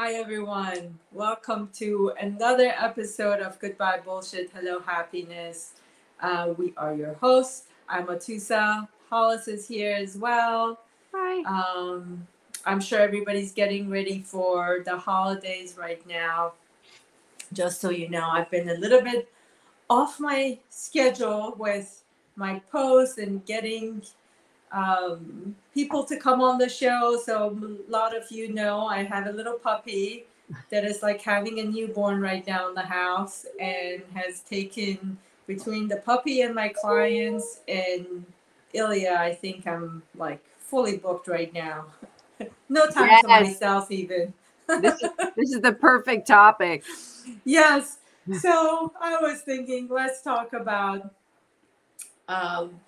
Hi, everyone. Welcome to another episode of Goodbye Bullshit, Hello Happiness. Uh, we are your hosts. I'm Atusa. Hollis is here as well. Hi. Um, I'm sure everybody's getting ready for the holidays right now. Just so you know, I've been a little bit off my schedule with my posts and getting um, people to come on the show. So a lot of you know I have a little puppy that is like having a newborn right now in the house and has taken between the puppy and my clients and Ilya, I think I'm like fully booked right now. no time yes. for myself even. this, is, this is the perfect topic. Yes. So I was thinking, let's talk about um,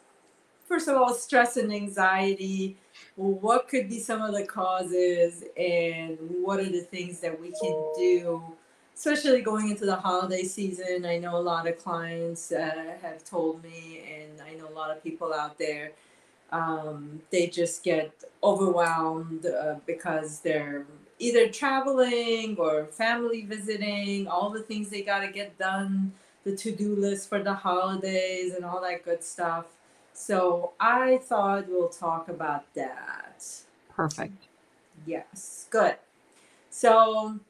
first of all, stress and anxiety. What could be some of the causes, and what are the things that we can do, especially going into the holiday season? I know a lot of clients uh, have told me, and I know a lot of people out there. Um, they just get overwhelmed uh, because they're either traveling or family visiting, all the things they got to get done, the to do list for the holidays, and all that good stuff. So I thought we'll talk about that. Perfect. Yes, good. So,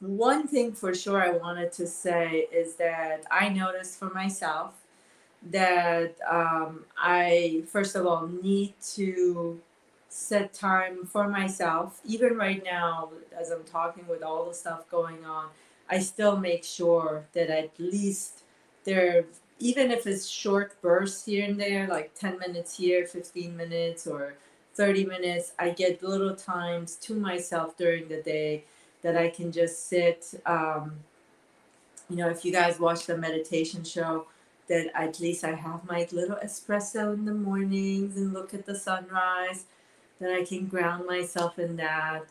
one thing for sure I wanted to say is that I noticed for myself that um, I, first of all, need to set time for myself. Even right now, as I'm talking with all the stuff going on, I still make sure that at least there even if it's short bursts here and there, like 10 minutes here, 15 minutes, or 30 minutes, I get little times to myself during the day that I can just sit. Um, you know, if you guys watch the meditation show, that at least I have my little espresso in the mornings and look at the sunrise, that I can ground myself in that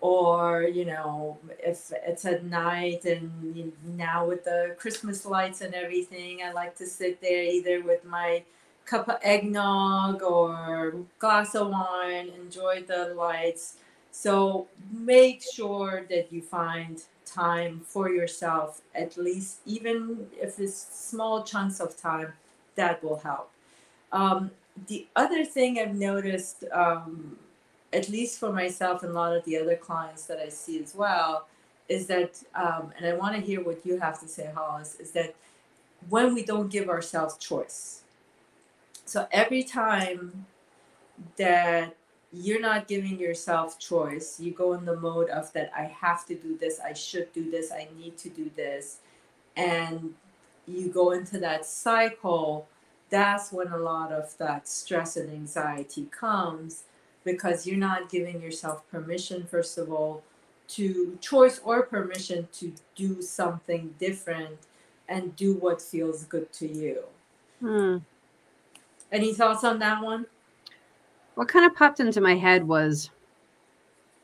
or you know if it's at night and now with the christmas lights and everything i like to sit there either with my cup of eggnog or glass of wine enjoy the lights. So make sure that you find time for yourself at least even if it's small chunks of time that will help. Um, the other thing i've noticed um, at least for myself and a lot of the other clients that I see as well, is that, um, and I want to hear what you have to say, Hollis, is that when we don't give ourselves choice. So every time that you're not giving yourself choice, you go in the mode of that I have to do this, I should do this, I need to do this. And you go into that cycle, that's when a lot of that stress and anxiety comes because you're not giving yourself permission, first of all, to choice or permission to do something different and do what feels good to you. Hmm. Any thoughts on that one? What kind of popped into my head was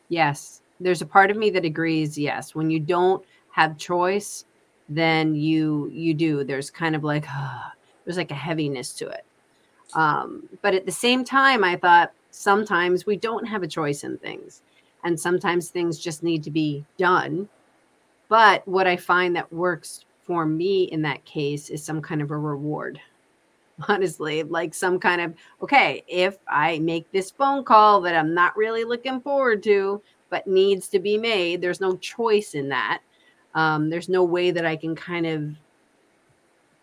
yes, there's a part of me that agrees, yes. When you don't have choice, then you you do. There's kind of like uh, there's like a heaviness to it. Um, but at the same time, I thought, sometimes we don't have a choice in things and sometimes things just need to be done. But what i find that works for me in that case is some kind of a reward. Honestly like some kind of okay if i make this phone call that i'm not really looking forward to but needs to be made there's no choice in that. Um, there's no way that i can kind of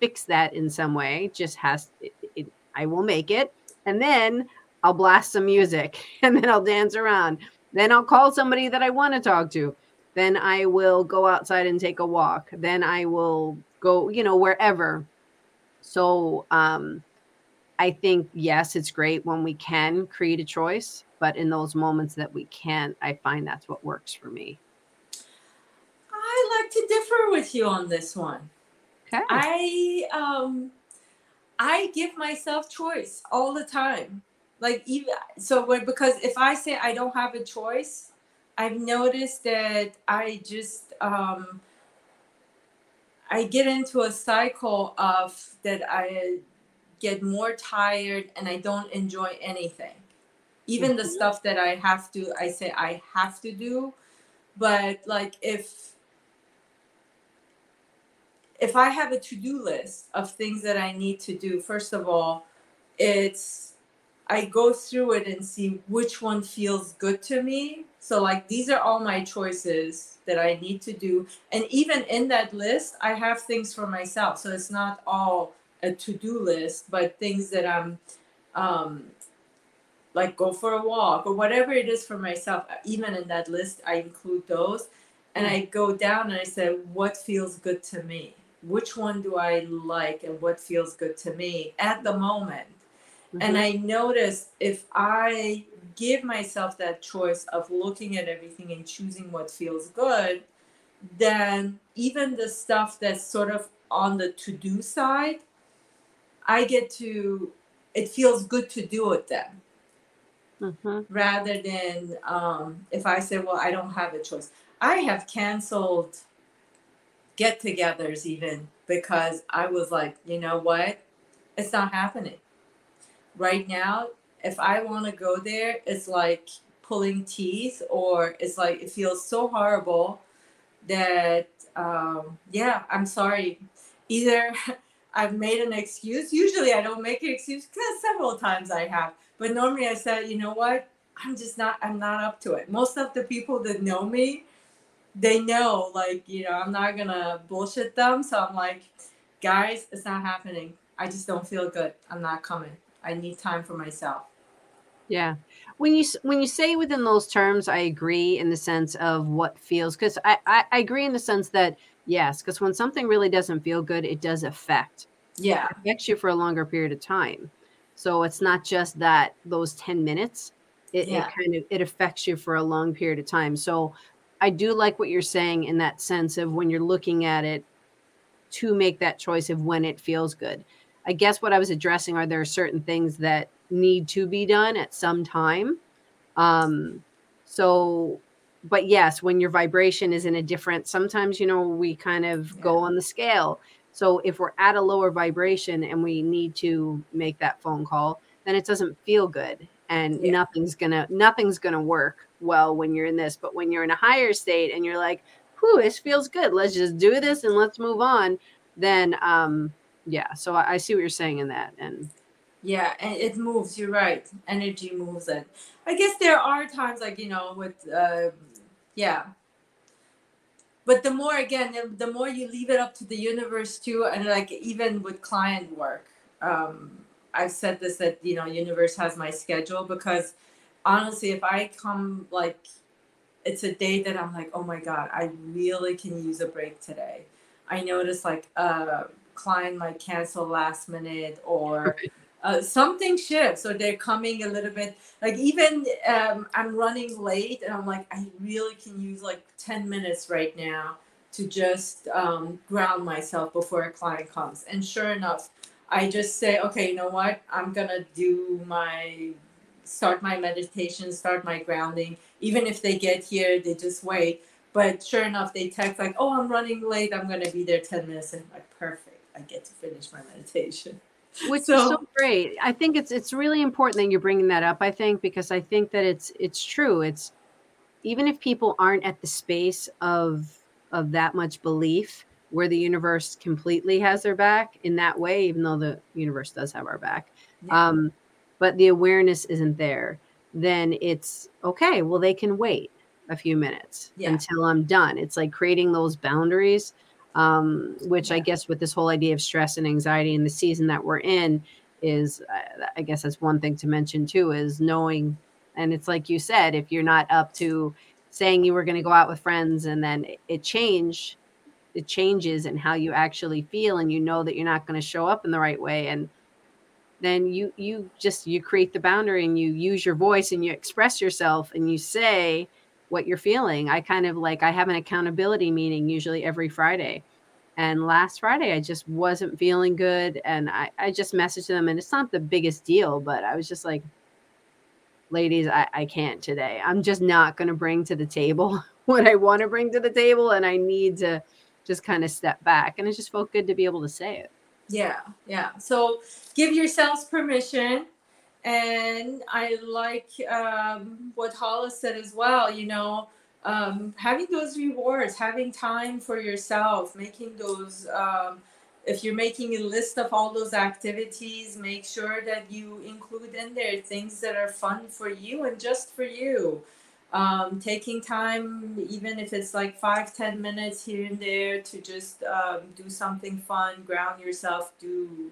fix that in some way. Just has it, it, i will make it. And then I'll blast some music and then I'll dance around. Then I'll call somebody that I want to talk to. Then I will go outside and take a walk. Then I will go, you know, wherever. So um, I think, yes, it's great when we can create a choice. But in those moments that we can't, I find that's what works for me. I like to differ with you on this one. Okay. I um I give myself choice all the time like even so when because if i say i don't have a choice i've noticed that i just um i get into a cycle of that i get more tired and i don't enjoy anything even mm-hmm. the stuff that i have to i say i have to do but like if if I have a to-do list of things that I need to do, first of all, it's I go through it and see which one feels good to me. So like these are all my choices that I need to do. And even in that list, I have things for myself. So it's not all a to-do list, but things that I'm um like go for a walk or whatever it is for myself. Even in that list, I include those. And I go down and I say, what feels good to me? which one do I like and what feels good to me at the moment. Mm-hmm. And I notice if I give myself that choice of looking at everything and choosing what feels good, then even the stuff that's sort of on the to do side, I get to, it feels good to do it then. Mm-hmm. Rather than um, if I say, well, I don't have a choice. I have canceled get togethers even because I was like, you know what? It's not happening. Right now, if I want to go there, it's like pulling teeth or it's like it feels so horrible that um, yeah, I'm sorry. Either I've made an excuse. Usually I don't make an excuse because several times I have. But normally I said, you know what? I'm just not I'm not up to it. Most of the people that know me they know like you know i'm not gonna bullshit them so i'm like guys it's not happening i just don't feel good i'm not coming i need time for myself. Yeah. When you when you say within those terms i agree in the sense of what feels because I, I, I agree in the sense that yes because when something really doesn't feel good it does affect. Yeah. it affects you for a longer period of time. So it's not just that those 10 minutes it, yeah. it kind of it affects you for a long period of time. So I do like what you're saying in that sense of when you're looking at it to make that choice of when it feels good. I guess what I was addressing are there certain things that need to be done at some time. Um, so, but yes, when your vibration is in a different, sometimes, you know, we kind of yeah. go on the scale. So if we're at a lower vibration and we need to make that phone call, then it doesn't feel good and yeah. nothing's gonna nothing's gonna work well when you're in this. But when you're in a higher state and you're like, whew, this feels good. Let's just do this and let's move on. Then um yeah, so I, I see what you're saying in that. And yeah, and it moves, you're right. Energy moves and I guess there are times like, you know, with uh yeah, but the more again the more you leave it up to the universe too and like even with client work um I've said this that you know universe has my schedule because honestly if I come like it's a day that I'm like oh my god I really can use a break today. I notice like a client might cancel last minute or uh, something shifts or they're coming a little bit like even um, I'm running late and I'm like I really can use like 10 minutes right now to just um, ground myself before a client comes and sure enough I just say, okay, you know what? I'm gonna do my start my meditation, start my grounding. Even if they get here, they just wait. But sure enough, they text like, "Oh, I'm running late. I'm gonna be there ten minutes." And I'm like, perfect. I get to finish my meditation. Which so, is so great. I think it's it's really important that you're bringing that up. I think because I think that it's it's true. It's even if people aren't at the space of of that much belief, where the universe completely has their back in that way, even though the universe does have our back. Yeah. Um, but the awareness isn't there, then it's okay. Well, they can wait a few minutes yeah. until I'm done. It's like creating those boundaries, um, which. I guess with this whole idea of stress and anxiety in the season that we're in is, uh, I guess that's one thing to mention too, is knowing. And it's like you said, if you're not up to saying you were going to go out with friends and then it changed it changes and how you actually feel and you know that you're not going to show up in the right way and then you you just you create the boundary and you use your voice and you express yourself and you say what you're feeling i kind of like i have an accountability meeting usually every friday and last friday i just wasn't feeling good and i, I just messaged them and it's not the biggest deal but i was just like ladies i, I can't today i'm just not to bring to the table what i want to bring to the table and i need to just kind of step back. And it just felt good to be able to say it. Yeah, yeah. So give yourselves permission. And I like um, what Hollis said as well. You know, um, having those rewards, having time for yourself, making those. Um, if you're making a list of all those activities, make sure that you include in there things that are fun for you and just for you. Um, taking time, even if it's like five, ten minutes here and there, to just um, do something fun, ground yourself, do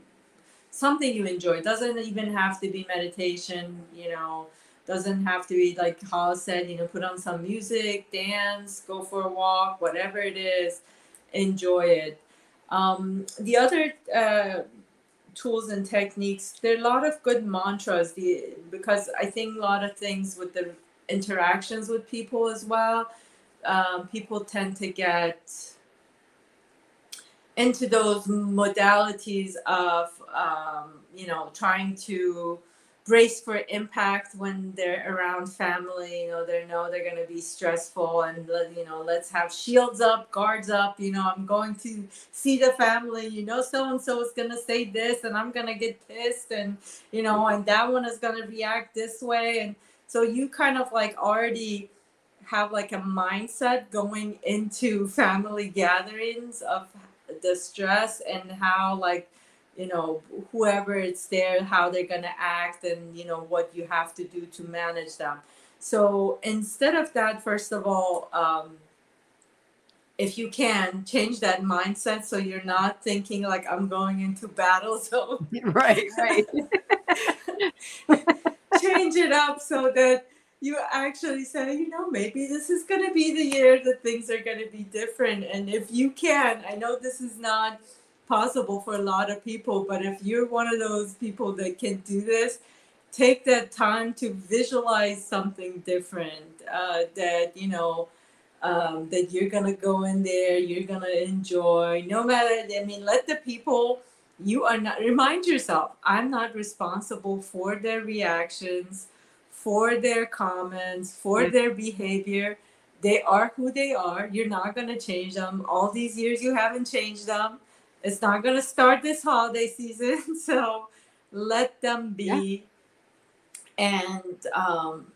something you enjoy. It doesn't even have to be meditation, you know doesn't have to be like Hal said, you know, put on some music, dance, go for a walk, whatever it is, enjoy it. Um, the other uh, tools and techniques, there are a lot of good mantras. The because I think a lot of things with the interactions with people as well, um, people tend to get into those modalities of um, you know trying to brace for impact when they're around family. You know, they know they're going to be stressful, and you know, let's have shields up, guards up. You know, I'm going to see the family. You know, so and so is going to say this, and I'm going to get pissed, and you know, and that one is going to react this way, and so you kind of like already have like a mindset going into family gatherings of the stress and how like you know whoever it's there how they're going to act and you know what you have to do to manage them. So instead of that first of all um, if you can change that mindset so you're not thinking like i'm going into battle so right. Right. Change it up so that you actually say you know maybe this is going to be the year that things are going to be different and if you can i know this is not possible for a lot of people. But if you're one of those people that can do this, take that time to visualize something different uh, that, you know, um, that you're going to go in there, you're going to enjoy. No matter, I mean, let the people, you are not, remind yourself, I'm not responsible for their reactions, for their comments, for their behavior. They are who they are. You're not going to change them. All these years, you haven't changed them it's not going to start this holiday season, so let them be. Yeah. And um,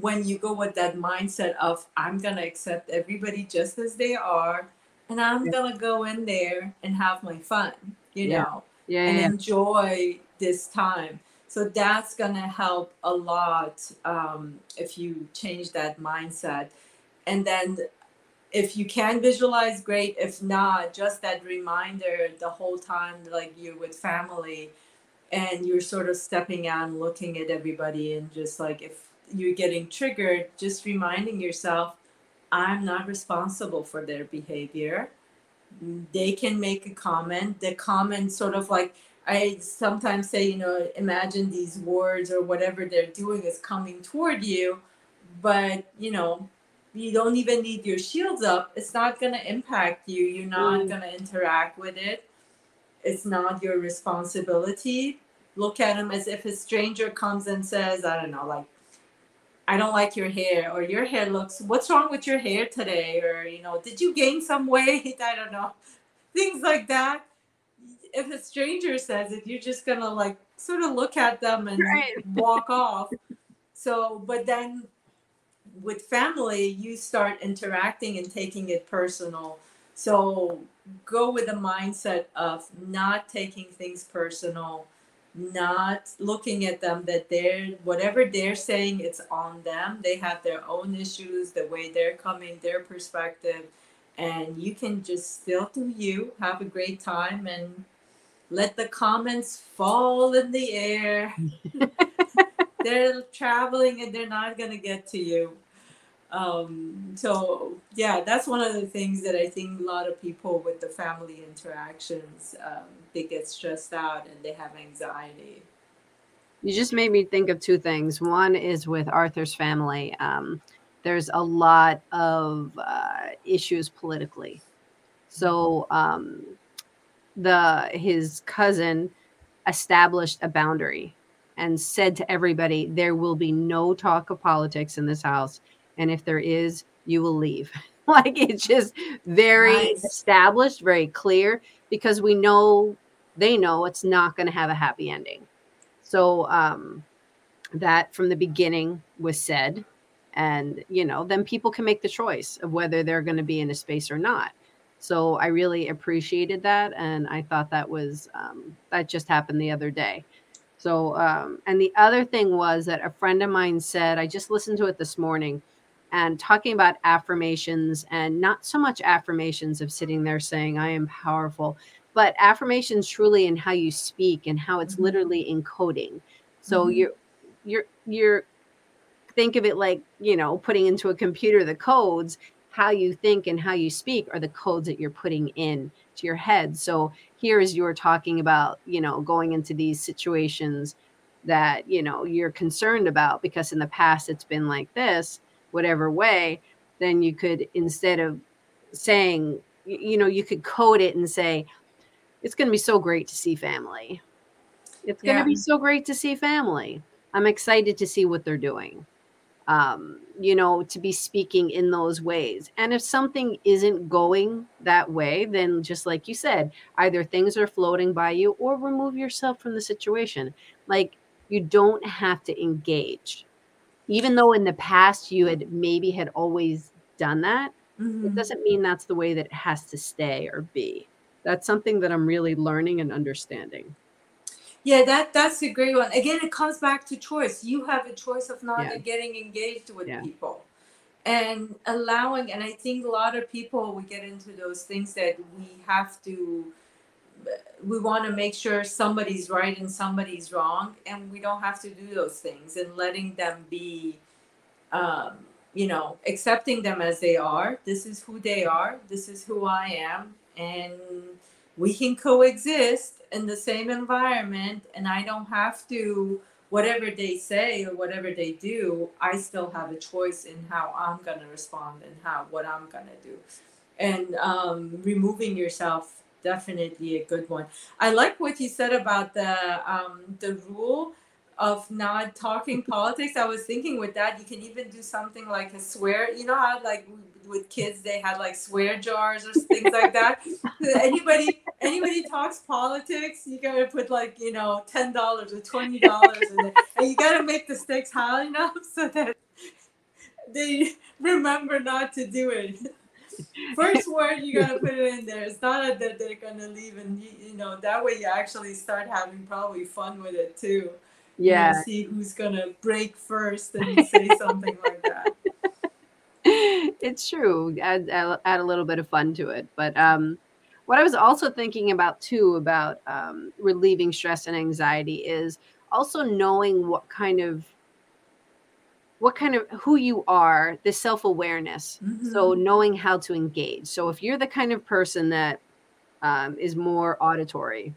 when you go with that mindset of, I'm going to accept everybody just as they are, and I'm yeah. going to go in there and have my fun, you yeah. know, yeah, and enjoy this time. So that's going to help a lot um, if you change that mindset. And then if you can visualize great. If not just that reminder the whole time like you're with family and you're sort of stepping out and looking at everybody and just like if you're getting triggered just reminding yourself i'm not responsible for their behavior. They can make a comment. The comment sort of like i sometimes say you know imagine these words or whatever they're doing is coming toward you. But you know you don't even need your shields up it's not going to impact you you're not mm. going to interact with it. It's not your responsibility. Look at them as if a stranger comes and says i don't know like i don't like your hair or your hair looks what's wrong with your hair today? or you know did you gain some weight? I don't know. Things like that. If a stranger says it you're just gonna like sort of look at them and right. walk off. So but then with family, you start interacting and taking it personal. So go with the mindset of not taking things personal, not looking at them that they're whatever they're saying, it's on them. They have their own issues, the way they're coming, their perspective, and you can just still do you, have a great time, and let the comments fall in the air. they're traveling and they're not going to get to you um, so yeah that's one of the things that i think a lot of people with the family interactions um, they get stressed out and they have anxiety. You just made me think of two things. One is with arthur's family. Um, there's a lot of uh, issues politically. So um, the his cousin established a boundary and said to everybody there will be no talk of politics in this house and if there is you will leave. Like it's just very nice. established very clear because we know they know it's not going to have a happy ending. So um that from the beginning was said and you know then people can make the choice of whether they're going to be in a space or not. So i really appreciated that and i thought that was um, that just happened the other day. So um, and the other thing was that a friend of mine said i just listened to it this morning and talking about affirmations and not so much affirmations of sitting there saying i am powerful but affirmations truly in how you speak and how it's Mhm. literally encoding so Mhm. you're you're you're think of it like you know putting into a computer the codes how you think and how you speak are the codes that you're putting in to your head so here as you're talking about you know going into these situations that you know you're concerned about because in the past it's been like this whatever way then you could instead of saying you know you could code it and say it's going to be so great to see family it's going to Yeah. be so great to see family i'm excited to see what they're doing um, you know, to be speaking in those ways. And if something isn't going that way, then just like you said, either things are floating by you or remove yourself from the situation. Like you don't have to engage. Even though in the past you had maybe had always done that, it Mhm. doesn't mean that's the way that it has to stay or be. That's something that I'm really learning and understanding. Yeah, that that's a great one. Again, it comes back to choice. You have a choice of not Yeah. getting engaged with Yeah. people and allowing. And I think a lot of people we get into those things that we have to. We want to make sure somebody's right and somebody's wrong, and we don't have to do those things. And letting them be, um, you know, accepting them as they are. This is who they are. This is who I am, and we can coexist in the same environment and i don't have to whatever they say or whatever they do i still have a choice in how i'm going to respond and how what i'm going to do and um, removing yourself definitely a good one. I like what you said about the um, the rule of not talking politics. I was thinking with that you can even do something like a swear you know how like with kids they had like swear jars or things like that? Anybody anybody talks politics you gotta put like you know ten dollars or twenty dollars and you gotta make the stakes high enough so that they remember not to do it first word you gotta put it in there it's not that they're gonna leave and you, know that way you actually start having probably fun with it too You know, Yeah. see who's gonna break first and say something like that it's true. Add, add add a little bit of fun to it. But um, what I was also thinking about too about um, relieving stress and anxiety is also knowing what kind of what kind of who you are, the self awareness. So knowing how to engage. So if you're the kind of person that um, is more auditory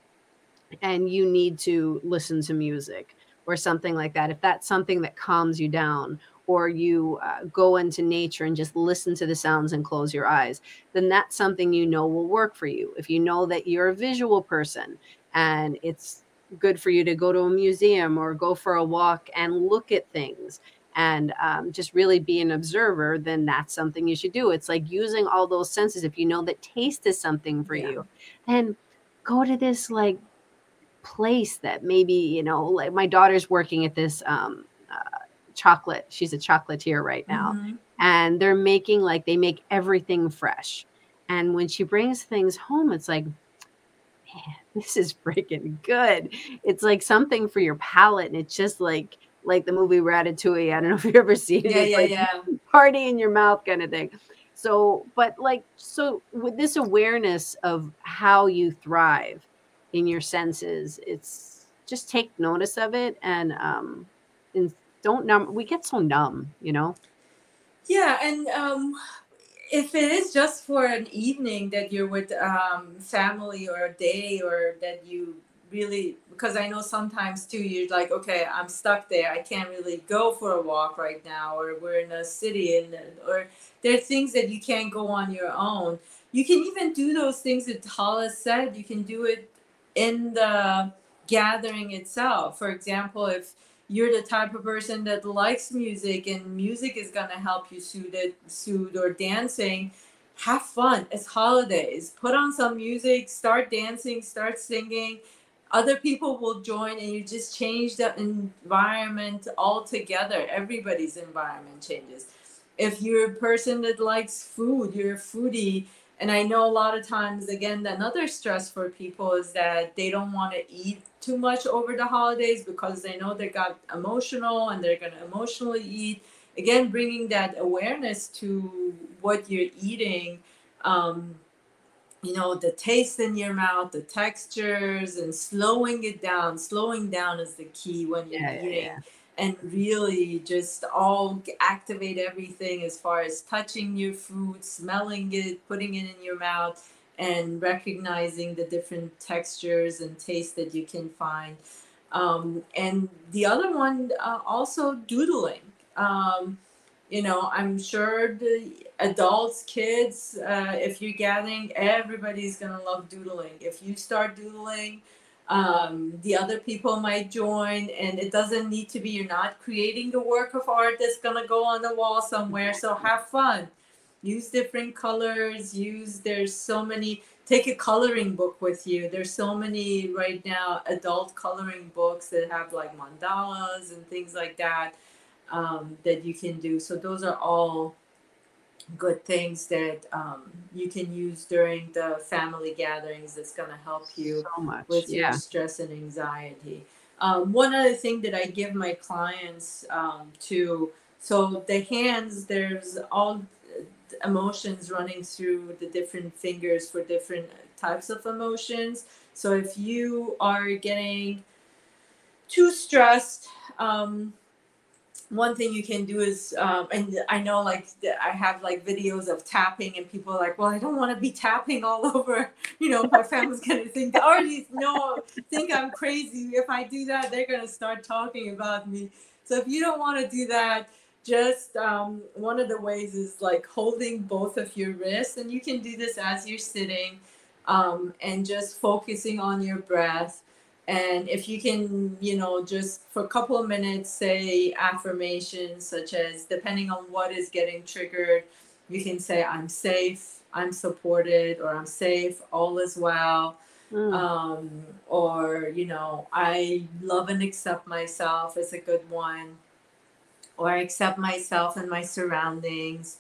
and you need to listen to music or something like that, if that's something that calms you down, or you uh, go into nature and just listen to the sounds and close your eyes, then that's something you know will work for you. If you know that you're a visual person and it's good for you to go to a museum or go for a walk and look at things and um, just really be an observer, then that's something you should do. It's like using all those senses. If you know that taste is something for Yeah. you, then go to this like place that maybe, you know, like my daughter's working at this um, uh, chocolate. She's a chocolatier right now Mhm. and they're making like they make everything fresh. And when she brings things home, it's like, man, this is freaking good. It's like something for your palate, and it's just like like the movie Ratatouille. I don't know if you've ever seen it. yeah It's yeah like yeah party in your mouth kind of thing. So, but like, so with this awareness of how you thrive in your senses, it's just take notice of it and um and don't numb. We get so numb, you know. Yeah, and um, if it is just for an evening that you're with um, family or a day or that you really because I know sometimes too you're like okay I'm stuck there. I can't really go for a walk right now or we're in a city and or there are things that you can't go on your own. You can even do those things that Hollis said. You can do it in the gathering itself. For example if you're the type of person that likes music and music is going to help you soothe it soothe or dancing have fun. It's holidays. Put on some music start dancing start singing other people will join and you just change the environment altogether. Everybody's environment changes. If you're a person that likes food you're a foodie. And i know a lot of times again another stress for people is that they don't want to eat too much over the holidays because they know they got emotional and they're going to emotionally eat. Again bringing that awareness to what you're eating um, you know the taste in your mouth the textures and slowing it down. Slowing down is the key when you're Yeah, eating yeah. and really just all activate everything as far as touching your food smelling it putting it in your mouth and recognizing the different textures and tastes that you can find. Um, and the other one uh, also doodling. Um, you know i'm sure the adults kids uh, if you're gathering everybody's gonna love doodling. If you start doodling um, the other people might join and it doesn't need to be you're not creating the work of art that's gonna go on the wall somewhere so have fun. Use different colors use there's so many take a coloring book with you. There's so many right now adult coloring books that have like mandalas and things like that um, that you can do. So those are all good things that um, you can use during the family gatherings. That's going to help you So much. with your stress and anxiety. Um, one other thing that I give my clients um, to so the hands, there's all emotions running through the different fingers for different types of emotions. So if you are getting too stressed, um, one thing you can do is, um, and I know like I have like videos of tapping, and people are like, well, I don't want to be tapping all over. You know, my family's gonna think already know, think I'm crazy. If I do that, they're gonna start talking about me. So if you don't want to do that, just um, one of the ways is like holding both of your wrists, and you can do this as you're sitting, um, and just focusing on your breath. And if you can, you know, just for a couple of minutes say affirmations, such as depending on what is getting triggered, you can say, I'm safe, I'm supported, or I'm safe, all is well Mm. um, or you know i love and accept myself is a good one or i accept myself and my surroundings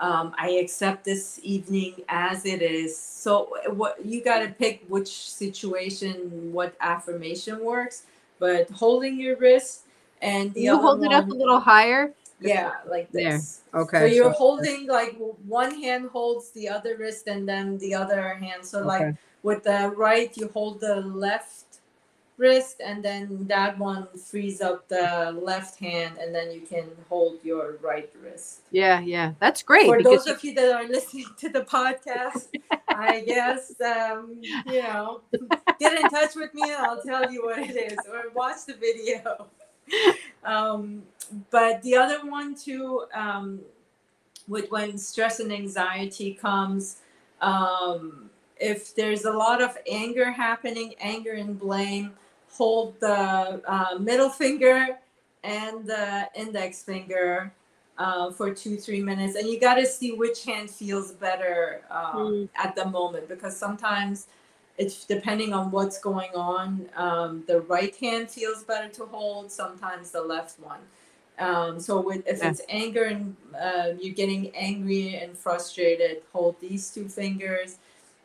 um, i accept this evening as it is so what you got to pick which situation what affirmation works but holding your wrist and the you hold it up a little higher. yeah like There. Okay. so you're so- holding like one hand holds the other wrist and then the other hand so like with the right you hold the left wrist and then that one frees up the left hand and then you can hold your right wrist Yeah, yeah. That's great. for those of you that are listening to the podcast i guess um, you know get in touch with me and i'll tell you what it is or watch the video um, but the other one too um, with when stress and anxiety comes um, if there's a lot of anger happening anger and blame hold the uh, middle finger and the index finger uh, for two three minutes and you got to see which hand feels better um, Mm. at the moment because sometimes it's depending on what's going on um, the right hand feels better to hold sometimes the left one um, so with, if Yeah. it's anger and uh, you're getting angry and frustrated hold these two fingers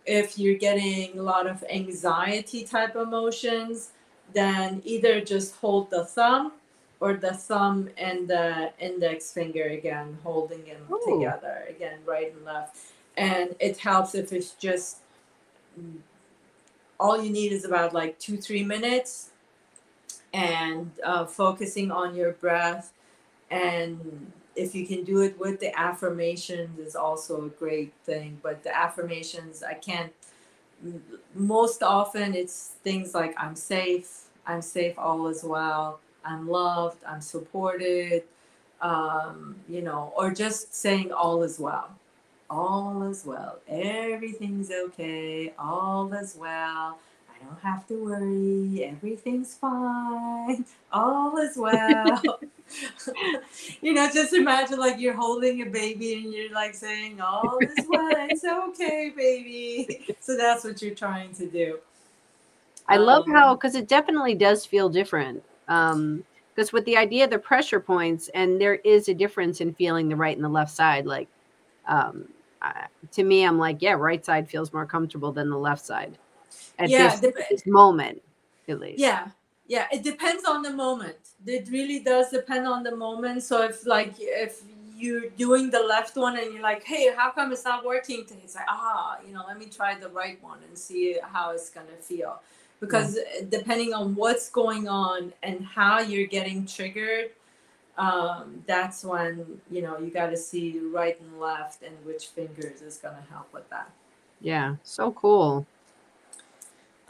if you're getting a lot of anxiety type emotions then either just hold the thumb or the thumb and the index finger again holding them Ooh. together again right and left and it helps if it's just mm, all you need is about like two three minutes and uh, focusing on your breath and if you can do it with the affirmations is also a great thing but the affirmations i can't most often it's things like i'm safe i'm safe all is well i'm loved i'm supported um, you know or just saying all is well. All is well. Everything's okay. All is well. I don't have to worry. Everything's fine. All is well you know just imagine like you're holding a baby and you're like saying all is well it's okay baby so that's what you're trying to do I love Um, how because it definitely does feel different. Um, because with the idea of the pressure points, and there is a difference in feeling the right and the left side. Like, um, I, to me, I'm like, yeah, right side feels more comfortable than the left side at Yeah, this, dep- this moment, at least. Yeah, yeah. It depends on the moment. It really does depend on the moment. So if like if you're doing the left one and you're like, hey, how come it's not working? Then It's like, ah, you know, let me try the right one and see how it's gonna feel. Because uh, depending on what's going on and how you're getting triggered, um, that's when you know you got to see right and left and which fingers is gonna help with that. Yeah. So cool.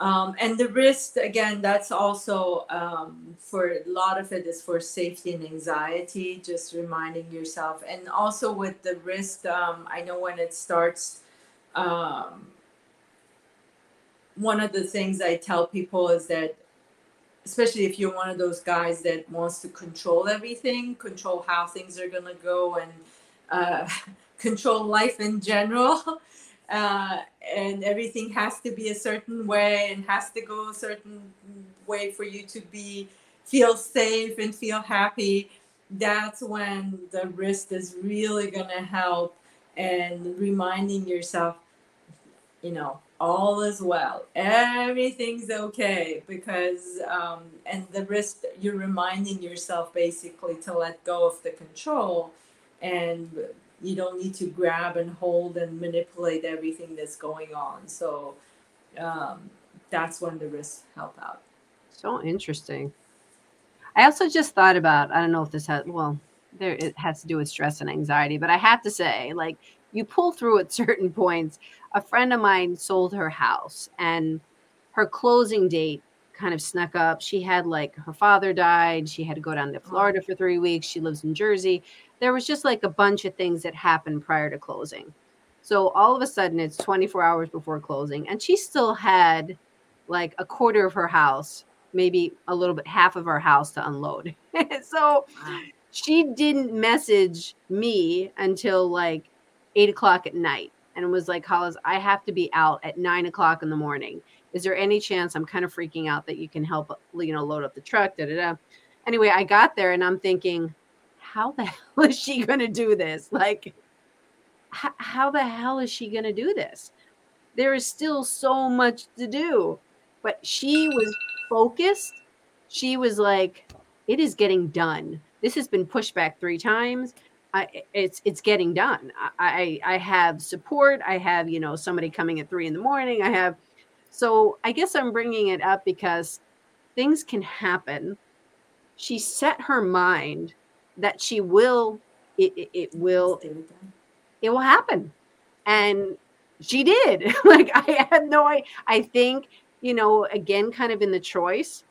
Um, and the wrist, again, that's also um, for a lot of it is for safety and anxiety, just reminding yourself. And also with the wrist, um, I know when it starts, um, one of the things I tell people is that, especially if you're one of those guys that wants to control everything, control how things are going to go, and uh, control life in general. Uh, and everything has to be a certain way and has to go a certain way for you to be feel safe and feel happy. That's when the wrist is really going to help and reminding yourself you know all is well. Everything's okay because um, and the wrist you're reminding yourself basically to let go of the control and you don't need to grab and hold and manipulate everything that's going on. So um, that's when the risks help out. So interesting. I also just thought about, I don't know if this has, well, there it has to do with stress and anxiety, but I have to say, like, you pull through at certain points. A friend of mine sold her house and her closing date kind of snuck up. She had like her father died. She had to go down to Florida for three weeks. She lives in Jersey. There was just like a bunch of things that happened prior to closing. So all of a sudden, it's 24 hours before closing, and she still had like a quarter of her house, maybe a little bit half of her house to unload. so she didn't message me until like eight o'clock at night and was like, Hollis, I have to be out at nine o'clock in the morning. Is there any chance I'm kind of freaking out that you can help, you know, load up the truck? Da, da, da. Anyway, I got there and I'm thinking, how the hell is she going to do this? Like, h- how the hell is she going to do this? There is still so much to do. But she was focused. She was like, it is getting done. This has been pushed back three times. I, it's it's getting done. I, I I have support. I have you know somebody coming at three in the morning. I have, so I guess I'm bringing it up because things can happen. She set her mind that she will. It, it, it will it will happen. And she did. Like i had no i i think you know again kind of in the choice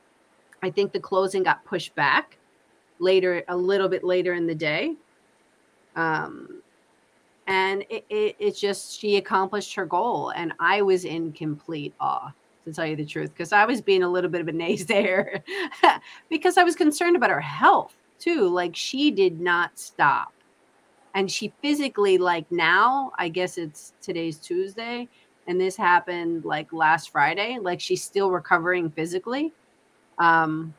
i think the closing got pushed back later a little bit later in the day. Um and it, it, it just she accomplished her goal and i was in complete awe to tell you the truth because i was being a little bit of a naysayer because i was concerned about her health too like she did not stop and she physically like now i guess it's today's tuesday and this happened like last friday like she's still recovering physically um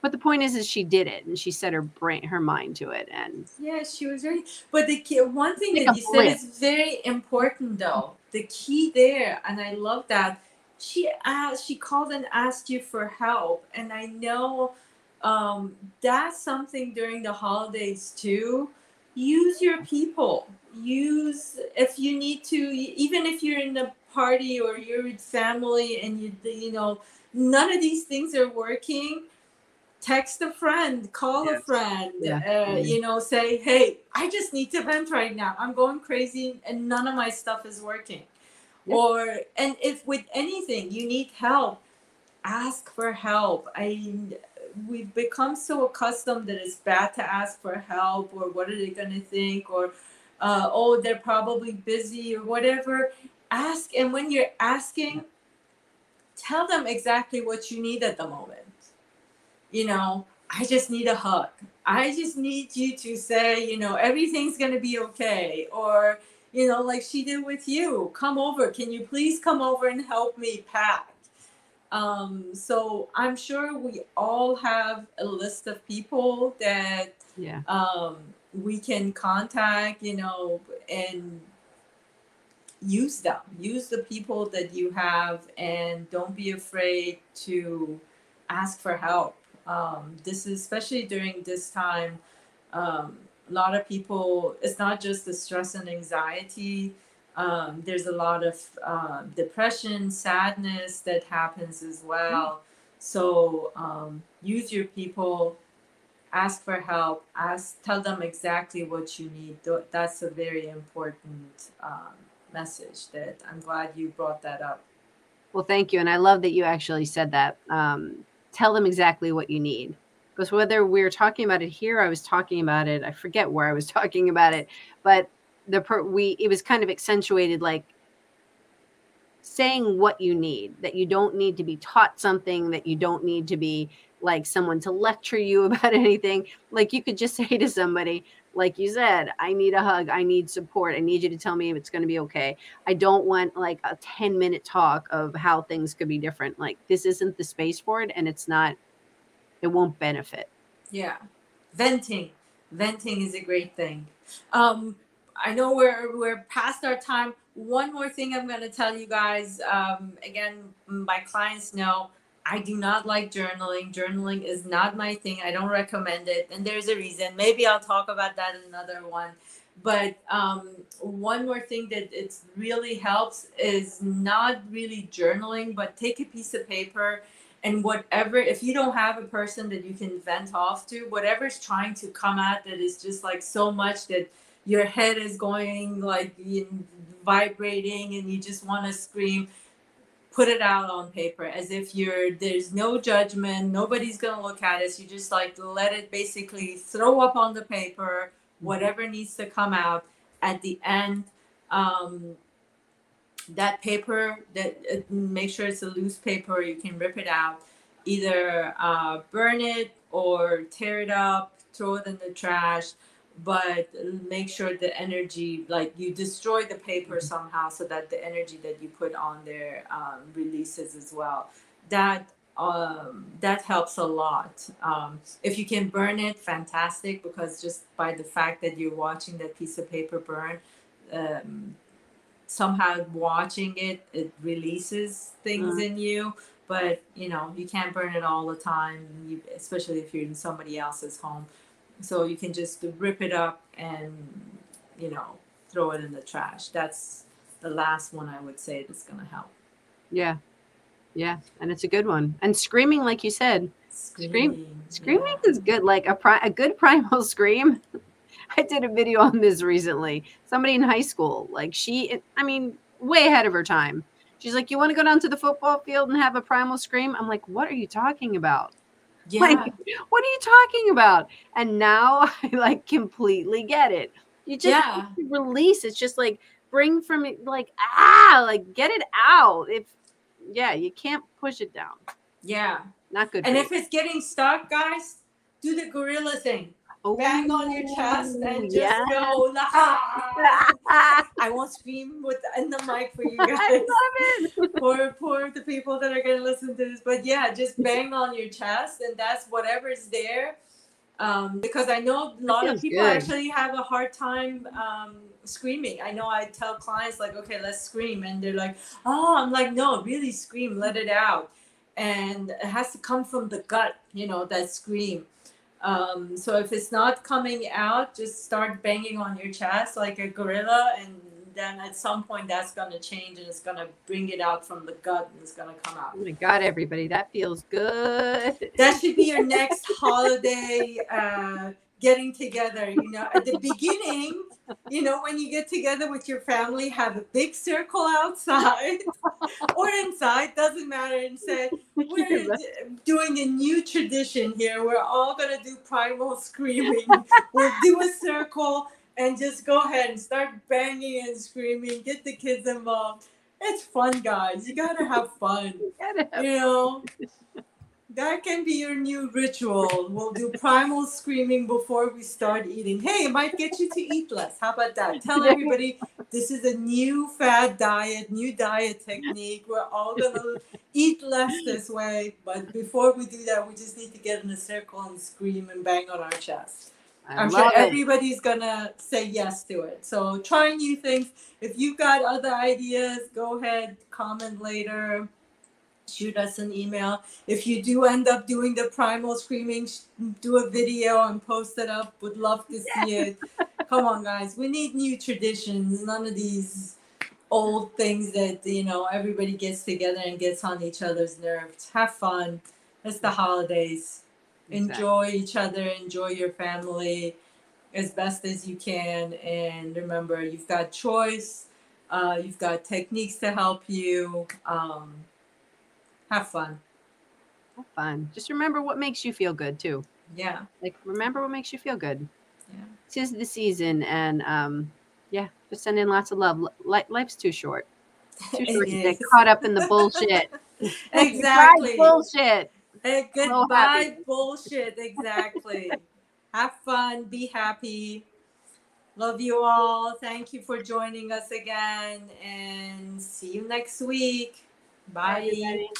but the point is is she did it and she set her brain her mind to it and Yeah, she was very. But the key, one thing that you said is very important, though. The key there, and I love that she asked, she called and asked you for help, and I know um, that's something during the holidays too. Use your people. Use if you need to, even if you're in a party or you're with family, and you you know none of these things are working text a friend, call a friend, Yeah. uh, Mhm. you know, say, hey, I just need to vent right now. I'm going crazy and none of my stuff is working. Or, and if with anything you need help, ask for help. I, we've become so accustomed that it's bad to ask for help or what are they going to think or, uh, oh, they're probably busy or whatever. Ask. And when you're asking, tell them exactly what you need at the moment you know, I just need a hug. I just need you to say, you know, everything's going to be okay. Or, you know, like she did with you, come over. Can you please come over and help me pack? Um, so I'm sure we all have a list of people that Yeah. um, we can contact, you know, and use them. Use the people that you have, and don't be afraid to ask for help. Um, this is especially during this time. Um, a lot of people. It's not just the stress and anxiety. Um, there's a lot of uh, depression, sadness that happens as well. So um, use your people ask for help ask tell them exactly what you need that's a very important um, message that i'm glad you brought that up Well, thank you. And I love that you actually said that. Um, tell them exactly what you need. Because whether we are talking about it here, I was talking about it, I forget where I was talking about it, but the per- we it was kind of accentuated like saying what you need that you don't need to be taught something that you don't need to be like someone to lecture you about anything. Like you could just say to somebody like you said i need a hug i need support i need you to tell me if it's going to be okay. I don't want like a 10 minute talk of how things could be different. Like this isn't the space for it and it's not it won't benefit. yeah. Venting. Venting is a great thing. Um, i know we're we're past our time one more thing i'm going to tell you guys um, again my clients know I do not like journaling. Journaling is not my thing. I don't recommend it. And there's a reason. Maybe I'll talk about that in another one. But um, one more thing that it really helps is not really journaling, but take a piece of paper and whatever, if you don't have a person that you can vent off to, whatever's trying to come out that is just like so much that your head is going like vibrating and you just want to scream put it out on paper as if you're there's no judgment nobody's gonna look at it you just like let it basically throw up on the paper whatever needs to come out. At the end um, that paper that uh, make sure it's a loose paper you can rip it out. Either uh, burn it or tear it up throw it in the trash but make sure the energy like you destroy the paper somehow so that the energy that you put on there um, releases as well. That um, that helps a lot. Um, if you can burn it fantastic because just by the fact that you're watching that piece of paper burn um, somehow watching it it releases things Mhm. in you. But you know you can't burn it all the time you, especially if you're in somebody else's home so you can just rip it up and you know throw it in the trash that's the last one i would say that's going to help Yeah. Yeah. And it's a good one. And screaming, like you said, screaming screaming is good. Like a, pri- a good primal scream. I did a video on this recently. Somebody in high school, like she, I mean, way ahead of her time. She's like, You want to go down to the football field and have a primal scream? I'm like, What are you talking about? Yeah Like, what are you talking about? And now I like completely get it. You just Yeah. release. It's just like bring from it, like ah, like get it out. If yeah, you can't push it down. yeah Not good. and if it's getting stuck guys do the gorilla thing bang on your chest and just yeah. go "Ah." I won't scream with in the mic for you guys. I love it. for for the people that are going to listen to this but yeah just bang on your chest and that's whatever's there um, because i know a lot of people good. actually have a hard time um, screaming i know i tell clients like okay let's scream and they're like oh i'm like no really scream let it out and it has to come from the gut you know that scream um, so if it's not coming out just start banging on your chest like a gorilla and then at some point that's going to change and it's going to bring it out from the gut and it's going to come out Oh my god, everybody, that feels good. that should be your next holiday uh, getting together you know at the beginning you know when you get together with your family have a big circle outside or inside doesn't matter and say we're doing a new tradition here. We're all going to do primal screaming. We'll do a circle and just go ahead and start banging and screaming get the kids involved. It's fun guys. You gotta have fun you know That can be your new ritual. We'll do primal screaming before we start eating. Hey, it might get you to eat less. How about that? Tell everybody this is a new fad diet, new diet technique. We're all gonna eat less this way. But before we do that, we just need to get in a circle and scream and bang on our chest. I I'm sure it. everybody's gonna say yes to it. So try new things. If you've got other ideas, go ahead, comment later, shoot us an email. If you do end up doing the primal screaming, do a video and post it up. Would love to see it. Come on, guys, we need new traditions. None of these old things that you know everybody gets together and gets on each other's nerves. Have fun. It's the holidays Exactly. enjoy each other enjoy your family as best as you can and remember you've got choice uh, you've got techniques to help you um, have fun Have fun. Just remember what makes you feel good too. yeah Like remember what makes you feel good. Yeah. Tis the season, and um, yeah, just send in lots of love. Li- life's too short. Too short to get caught up in the bullshit. exactly bullshit. hey, goodbye happy. bullshit exactly have fun be happy love you all thank you for joining us again and see you next week bye. everybody.